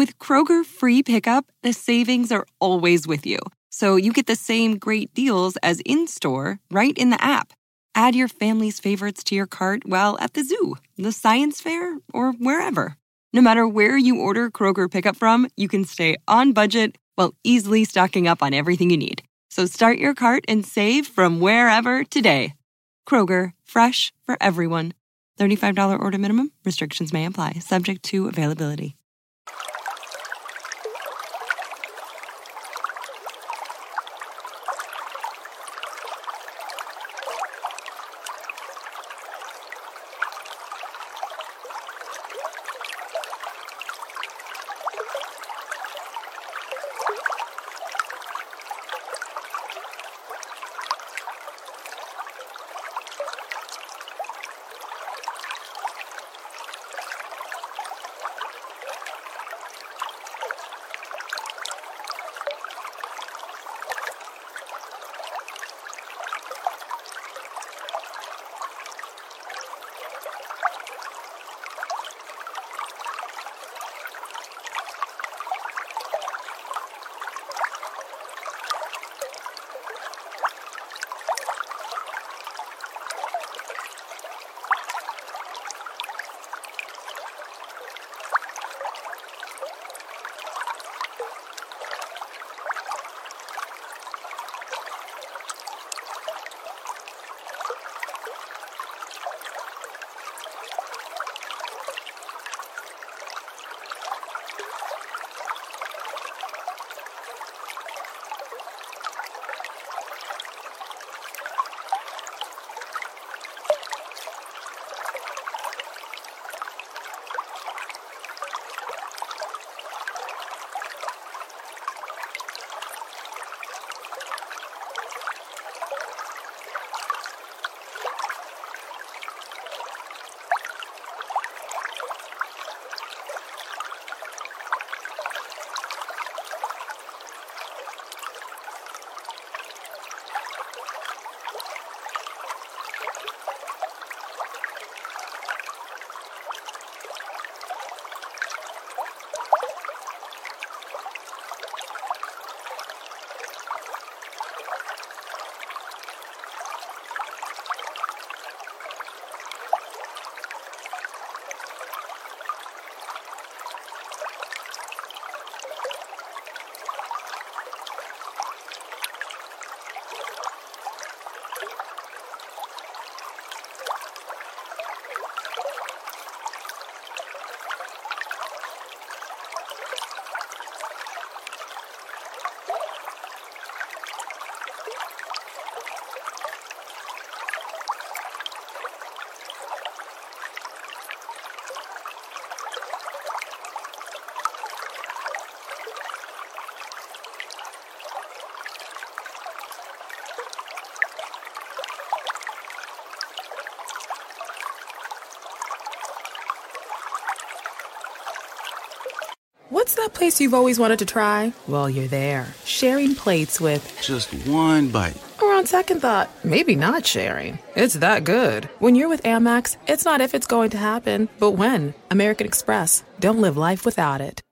With Kroger free pickup, the savings are always with you. So you get the same great deals as in store right in the app. Add your family's favorites to your cart while at the zoo, the science fair, or wherever. No matter where you order Kroger pickup from, you can stay on budget while easily stocking up on everything you need. So start your cart and save from wherever today. Kroger, fresh for everyone. $35 order minimum. Restrictions may apply, subject to availability. What's that place you've always wanted to try? Well, you're there, sharing plates with. Just one bite. Or on second thought, maybe not sharing. It's that good. When you're with Amex, it's not if it's going to happen, but when. American Express. Don't live life without it.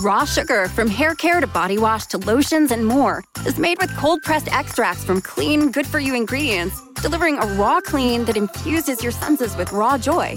Raw sugar from hair care to body wash to lotions and more is made with cold pressed extracts from clean, good for you ingredients, delivering a raw clean that infuses your senses with raw joy.